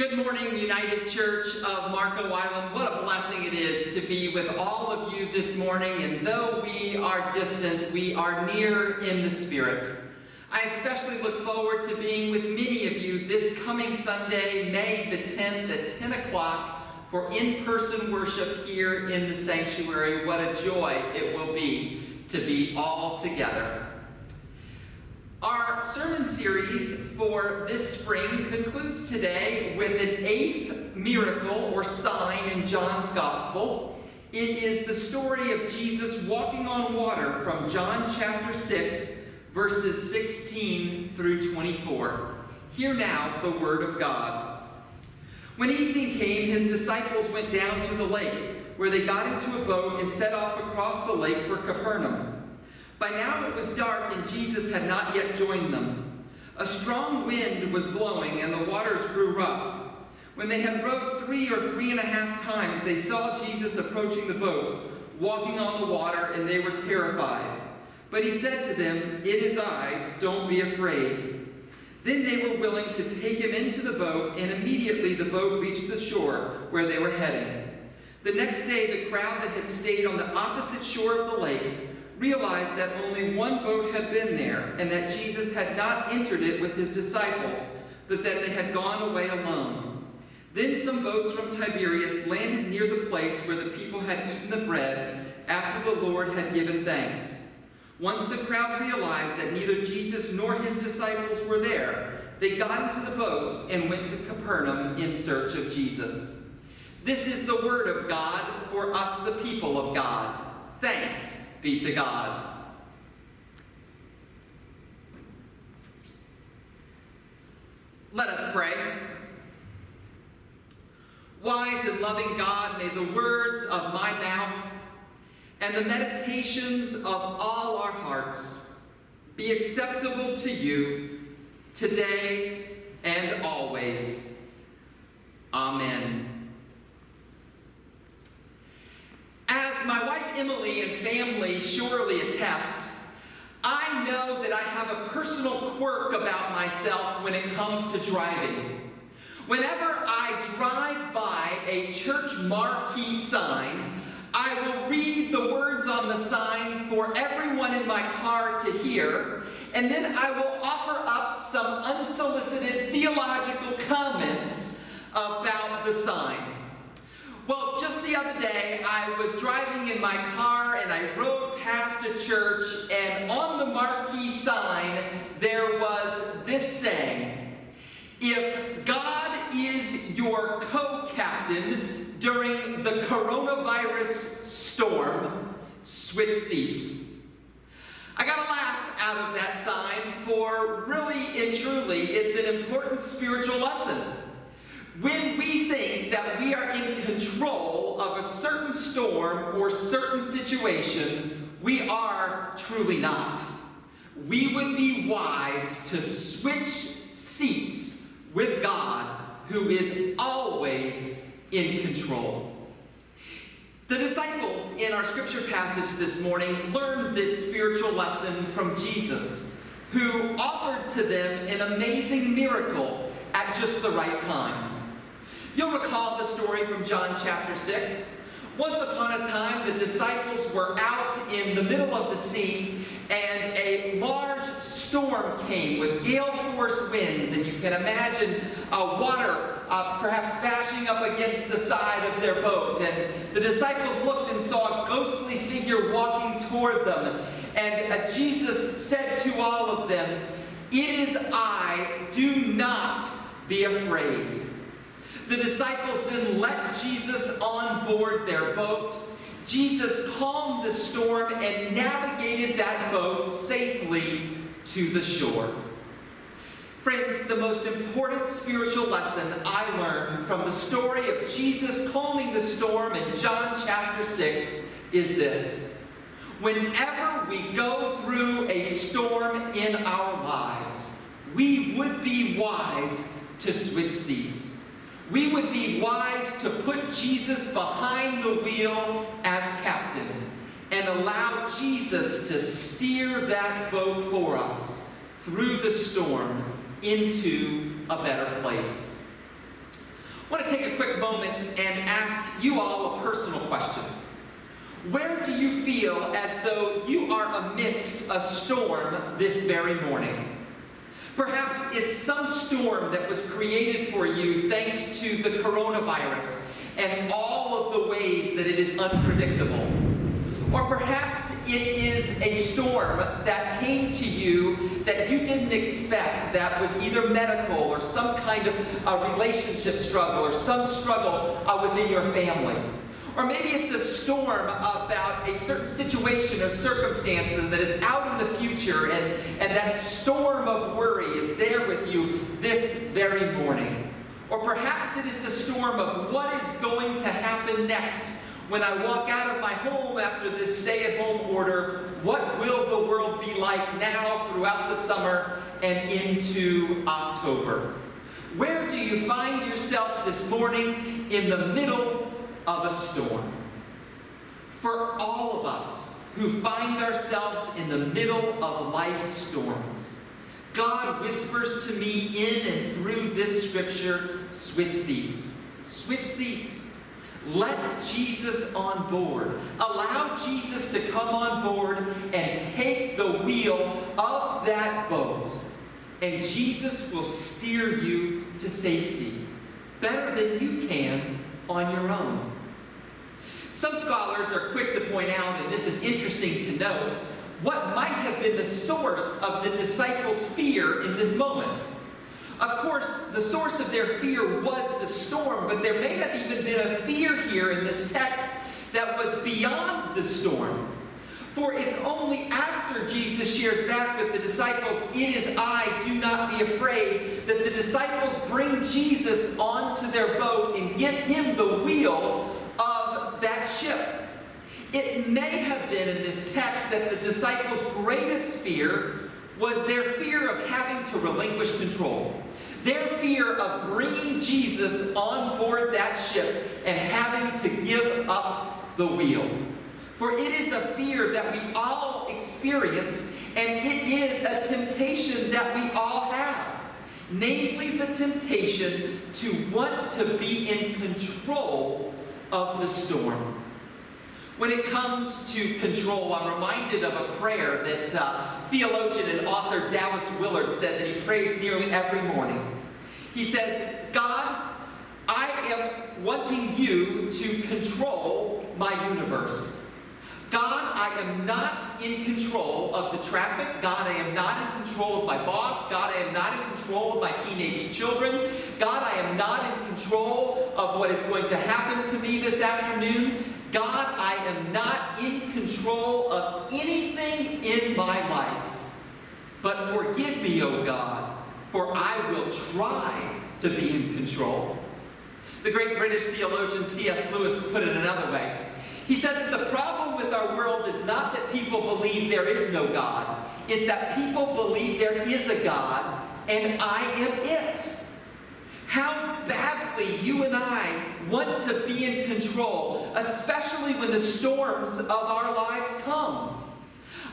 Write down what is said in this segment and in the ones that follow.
Good morning, United Church of Marco Island. What a blessing it is to be with all of you this morning. And though we are distant, we are near in the Spirit. I especially look forward to being with many of you this coming Sunday, May the 10th at 10 o'clock for in person worship here in the sanctuary. What a joy it will be to be all together. Our sermon series for this spring concludes today with an eighth miracle or sign in John's Gospel. It is the story of Jesus walking on water from John chapter 6, verses 16 through 24. Hear now the word of God. When evening came, his disciples went down to the lake, where they got into a boat and set off across the lake for Capernaum. By now it was dark, and Jesus had not yet joined them. A strong wind was blowing, and the waters grew rough. When they had rowed three or three and a half times, they saw Jesus approaching the boat, walking on the water, and they were terrified. But he said to them, It is I, don't be afraid. Then they were willing to take him into the boat, and immediately the boat reached the shore where they were heading. The next day, the crowd that had stayed on the opposite shore of the lake realized that only one boat had been there, and that Jesus had not entered it with his disciples, but that they had gone away alone. Then some boats from Tiberias landed near the place where the people had eaten the bread after the Lord had given thanks. Once the crowd realized that neither Jesus nor his disciples were there, they got into the boats and went to Capernaum in search of Jesus. This is the word of God for us, the people of God. Thanks be to God. Let us pray. Wise and loving God, may the words of my mouth and the meditations of all our hearts be acceptable to you today and always. Amen. As my wife Emily and family surely attest, I know that I have a personal quirk about myself when it comes to driving. Whenever I drive by a church marquee sign, I will read the words on the sign for everyone in my car to hear, and then I will offer up some unsolicited theological comments about the sign. Well, just the other day, I was driving in my car and I rode past a church, and on the marquee sign, there was this saying If God is your co captain during the coronavirus storm, switch seats. I got a laugh out of that sign, for really and truly, it's an important spiritual lesson. When we think that we are in control of a certain storm or certain situation, we are truly not. We would be wise to switch seats with God, who is always in control. The disciples in our scripture passage this morning learned this spiritual lesson from Jesus, who offered to them an amazing miracle at just the right time. You'll recall the story from John chapter 6. Once upon a time, the disciples were out in the middle of the sea, and a large storm came with gale force winds. And you can imagine uh, water uh, perhaps bashing up against the side of their boat. And the disciples looked and saw a ghostly figure walking toward them. And uh, Jesus said to all of them, It is I, do not be afraid. The disciples then let Jesus on board their boat. Jesus calmed the storm and navigated that boat safely to the shore. Friends, the most important spiritual lesson I learned from the story of Jesus calming the storm in John chapter 6 is this. Whenever we go through a storm in our lives, we would be wise to switch seats we would be wise to put Jesus behind the wheel as captain and allow Jesus to steer that boat for us through the storm into a better place. I want to take a quick moment and ask you all a personal question. Where do you feel as though you are amidst a storm this very morning? Perhaps it's some storm that was created for you thanks to the coronavirus and all of the ways that it is unpredictable. Or perhaps it is a storm that came to you that you didn't expect, that was either medical or some kind of a relationship struggle or some struggle uh, within your family. Or maybe it's a storm about a certain situation or circumstances that is out in the future, and, and that storm of worry is there with you this very morning. Or perhaps it is the storm of what is going to happen next when I walk out of my home after this stay at home order. What will the world be like now throughout the summer and into October? Where do you find yourself this morning in the middle of a storm. For all of us who find ourselves in the middle of life's storms, God whispers to me in and through this scripture switch seats. Switch seats. Let Jesus on board. Allow Jesus to come on board and take the wheel of that boat. And Jesus will steer you to safety better than you can on your own. Some scholars are quick to point out, and this is interesting to note, what might have been the source of the disciples' fear in this moment. Of course, the source of their fear was the storm, but there may have even been a fear here in this text that was beyond the storm. For it's only after Jesus shares back with the disciples, It is I, do not be afraid, that the disciples bring Jesus onto their boat and give him the wheel ship. It may have been in this text that the disciples' greatest fear was their fear of having to relinquish control. Their fear of bringing Jesus on board that ship and having to give up the wheel. For it is a fear that we all experience, and it is a temptation that we all have. Namely, the temptation to want to be in control of the storm. When it comes to control, I'm reminded of a prayer that uh, theologian and author Dallas Willard said that he prays nearly every morning. He says, God, I am wanting you to control my universe. God, I am not in control of the traffic. God, I am not in control of my boss. God, I am not in control of my teenage children. God, I am not in control of what is going to happen to me this afternoon. God, I am not in control of anything in my life. But forgive me, O God, for I will try to be in control. The great British theologian C.S. Lewis put it another way. He said that the problem with our world is not that people believe there is no God, it's that people believe there is a God and I am it. How badly you and I want to be in control, especially when the storms of our lives come.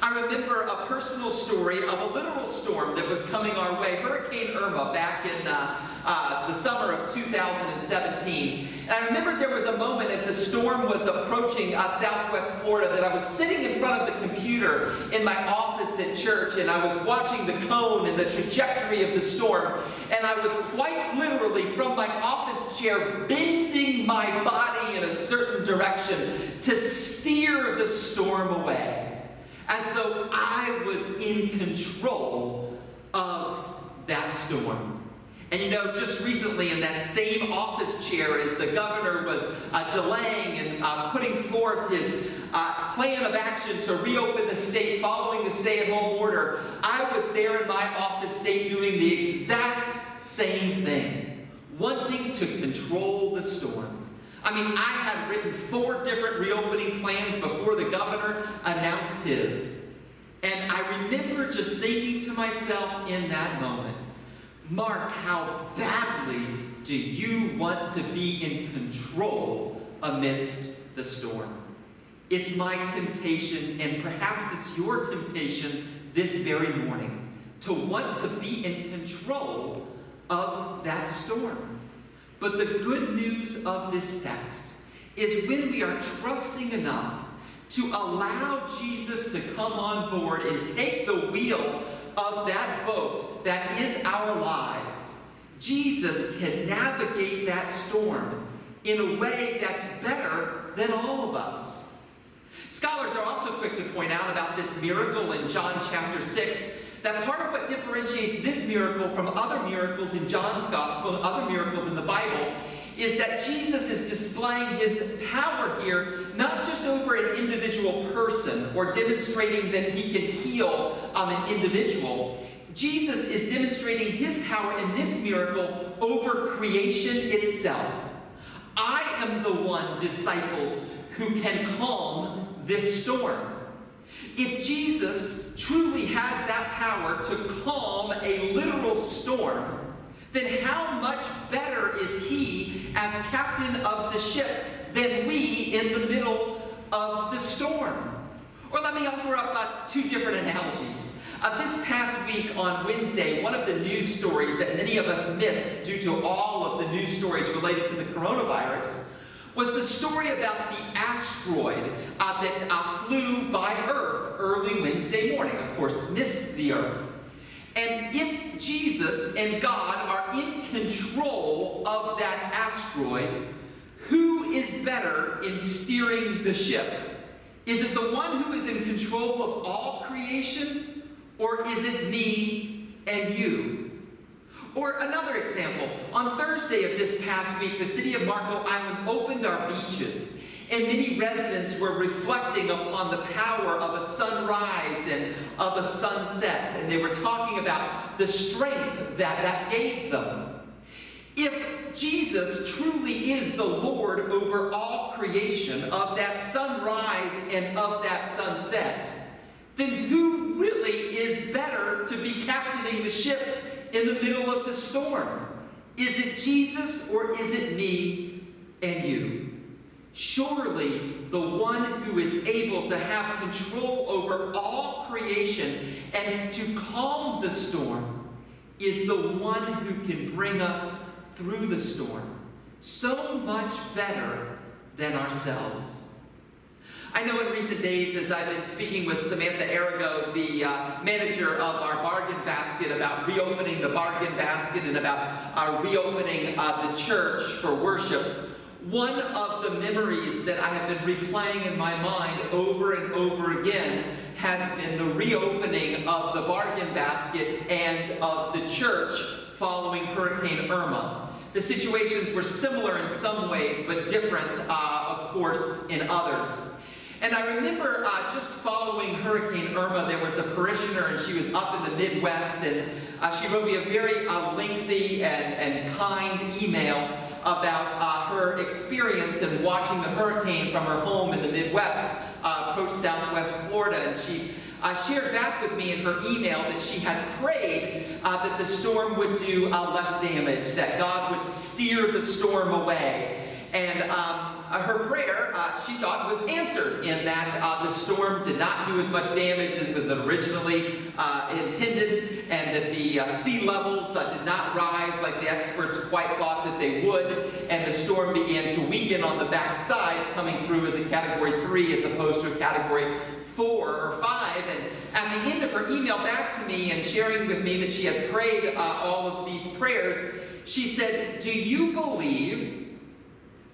I remember a personal story of a literal storm that was coming our way, Hurricane Irma, back in uh, uh, the summer of 2017. And I remember there was a moment as the storm was approaching uh, southwest Florida that I was sitting in front of the computer in my office at church and I was watching the cone and the trajectory of the storm. And I was quite literally from my office chair bending my body in a certain direction to steer the storm away as though I was in control of that storm. And you know, just recently in that same office chair, as the governor was uh, delaying and uh, putting forth his uh, plan of action to reopen the state following the stay at home order, I was there in my office state doing the exact same thing, wanting to control the storm. I mean, I had written four different reopening plans before the governor announced his. And I remember just thinking to myself in that moment, Mark, how badly do you want to be in control amidst the storm? It's my temptation, and perhaps it's your temptation this very morning, to want to be in control of that storm. But the good news of this text is when we are trusting enough to allow Jesus to come on board and take the wheel of that boat that is our lives, Jesus can navigate that storm in a way that's better than all of us. Scholars are also quick to point out about this miracle in John chapter 6 that part of what differentiates this miracle from other miracles in John's gospel and other miracles in the Bible is that Jesus is displaying his power here, not just over an individual person or demonstrating that he can heal um, an individual. Jesus is demonstrating his power in this miracle over creation itself. I am the one, disciples, who can calm this storm. If Jesus truly has that power to calm a literal storm, then is he as captain of the ship than we in the middle of the storm? Or let me offer up uh, two different analogies. Uh, this past week on Wednesday, one of the news stories that many of us missed due to all of the news stories related to the coronavirus was the story about the asteroid uh, that uh, flew by Earth early Wednesday morning. Of course, missed the Earth. And if Jesus and God are in control of that asteroid, who is better in steering the ship? Is it the one who is in control of all creation, or is it me and you? Or another example, on Thursday of this past week, the city of Marco Island opened our beaches, and many residents were reflecting upon the power of a sunrise and of a sunset, and they were talking about the strength that that gave them. If Jesus truly is the Lord over all creation, of that sunrise and of that sunset, then who really is better to be captaining the ship in the middle of the storm? Is it Jesus or is it me and you? Surely the one who is able to have control over all creation and to calm the storm is the one who can bring us through the storm so much better than ourselves. I know in recent days, as I've been speaking with Samantha Arago, the uh, manager of our bargain basket, about reopening the bargain basket and about our reopening uh, the church for worship, one of the memories that I have been replaying in my mind over and over again has been the reopening of the bargain basket and of the church following Hurricane Irma. The situations were similar in some ways, but different, uh, of course, in others. And I remember uh, just following Hurricane Irma, there was a parishioner, and she was up in the Midwest, and uh, she wrote me a very uh, lengthy and, and kind email about uh, her experience in watching the hurricane from her home in the Midwest uh, approach southwest Florida. And she uh, shared back with me in her email that she had prayed that the storm would do less damage, that God would steer the storm away. And um, uh, her prayer, uh, she thought, was answered in that uh, the storm did not do as much damage as it was originally uh, intended, and that the uh, sea levels uh, did not rise like the experts quite thought that they would, and the storm began to weaken on the backside, coming through as a category three as opposed to a category four or five. And at the end of her email back to me and sharing with me that she had prayed all of these prayers, she said, Do you believe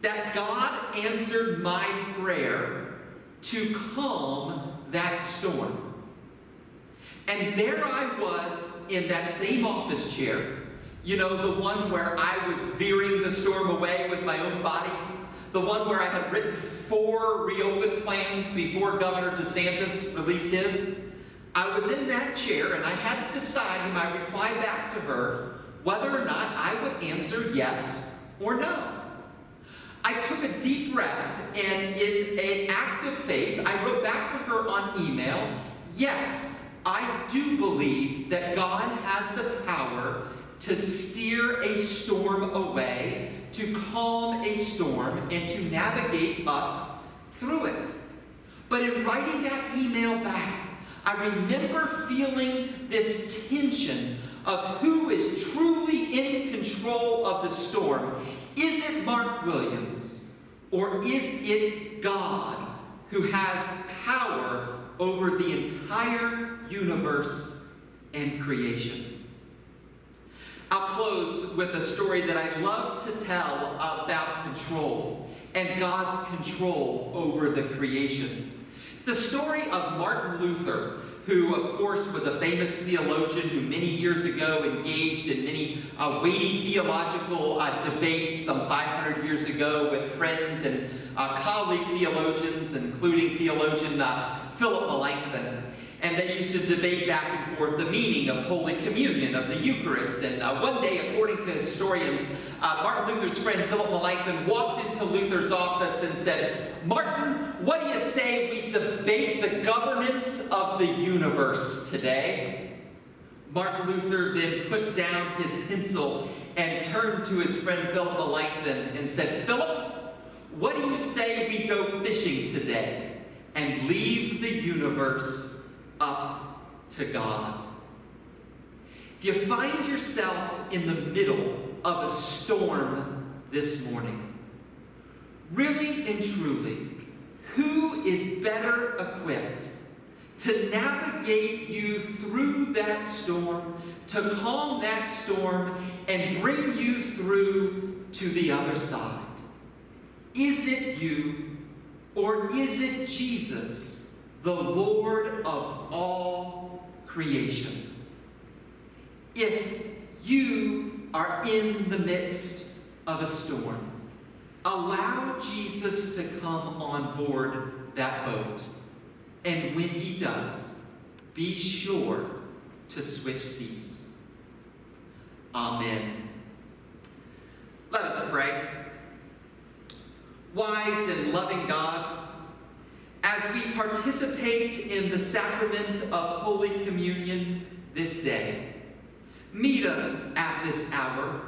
that God answered my prayer to calm that storm. And there I was in that same office chair, you know, the one where I was veering the storm away with my own body, the one where I had written four reopen plans before Governor DeSantis released his. I was in that chair and I had to decide in my reply back to her whether or not I would answer yes or no. I took a deep breath and in an act of faith, I wrote back to her on email, yes, I do believe that God has the power to steer a storm away, to calm a storm, and to navigate us through it. But in writing that email back, I remember feeling this tension of who is truly in control of the storm Is it Mark Williams or is it God who has power over the entire universe and creation? I'll close with a story that I love to tell about control and God's control over the creation. It's the story of Martin Luther, who, of course, was a famous theologian who many years ago engaged in many uh, weighty theological uh, debates some 500 years ago with friends and uh, colleague theologians, including theologian uh, Philip Melanchthon. And they used to debate back and forth the meaning of Holy Communion, of the Eucharist. And uh, one day, according to historians, uh, Martin Luther's friend Philip Melanchthon walked into Luther's office and said, Martin, what do you say we debate the governance of the universe today? Martin Luther then put down his pencil and turned to his friend Philip Melanchthon and said, Philip, what do you say we go fishing today and leave the universe up to God. If you find yourself in the middle of a storm this morning, really and truly, who is better equipped to navigate you through that storm, to calm that storm, and bring you through to the other side? Is it you or is it Jesus? The Lord of all creation. If you are in the midst of a storm, allow Jesus to come on board that boat. And when he does, be sure to switch seats. Amen. Let us pray. Wise and loving God, as we participate in the sacrament of Holy Communion this day. Meet us at this hour.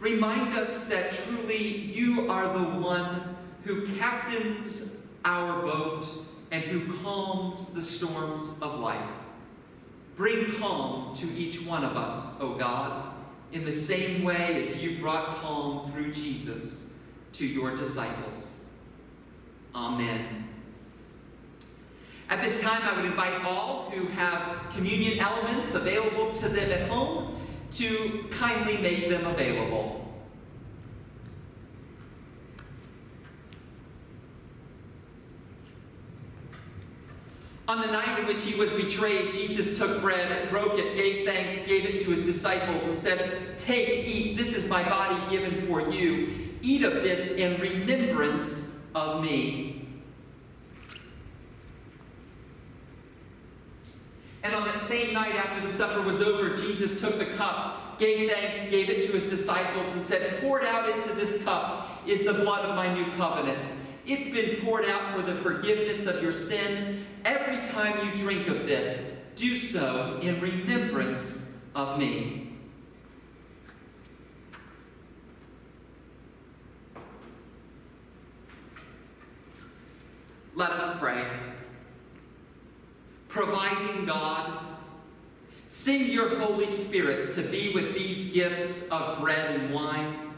Remind us that truly you are the one who captains our boat and who calms the storms of life. Bring calm to each one of us, O God, in the same way as you brought calm through Jesus to your disciples. Amen. At this time, I would invite all who have communion elements available to them at home to kindly make them available. On the night in which he was betrayed, Jesus took bread, broke it, gave thanks, gave it to his disciples, and said, Take, eat, this is my body given for you. Eat of this in remembrance of me. And on that same night after the supper was over, Jesus took the cup, gave thanks, gave it to his disciples, and said, Poured out into this cup is the blood of my new covenant. It's been poured out for the forgiveness of your sin. Every time you drink of this, do so in remembrance of me. Let us pray providing God. Send your Holy Spirit to be with these gifts of bread and wine.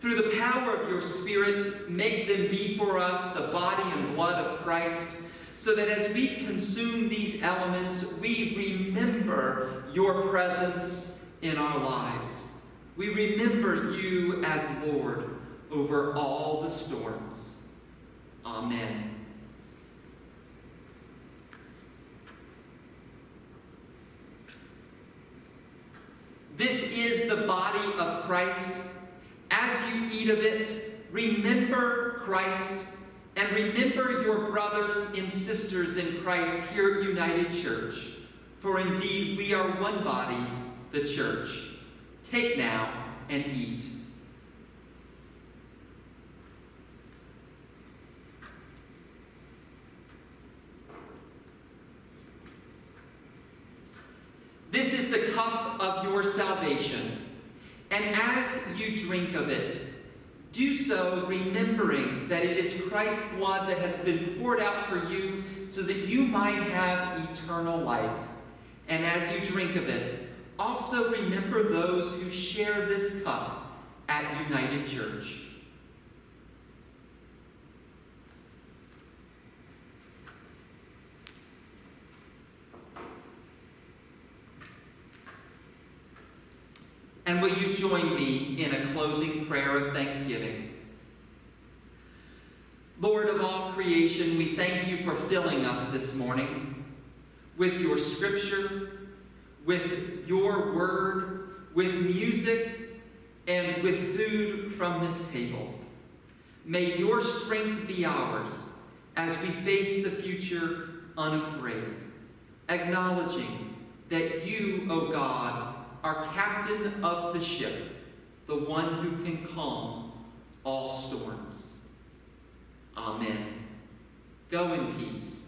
Through the power of your Spirit, make them be for us the body and blood of Christ, so that as we consume these elements, we remember your presence in our lives. We remember you as Lord over all the storms. Amen. This is the body of Christ. As you eat of it, remember Christ and remember your brothers and sisters in Christ here at United Church. For indeed, we are one body, the church. Take now and eat. This is the cup of your salvation. And as you drink of it, do so remembering that it is Christ's blood that has been poured out for you so that you might have eternal life. And as you drink of it, also remember those who share this cup at United Church. And will you join me in a closing prayer of thanksgiving? Lord of all creation, we thank you for filling us this morning with your scripture, with your word, with music, and with food from this table. May your strength be ours as we face the future unafraid, acknowledging that you, O God, are captain of the ship, the one who can calm all storms. Amen. Go in peace.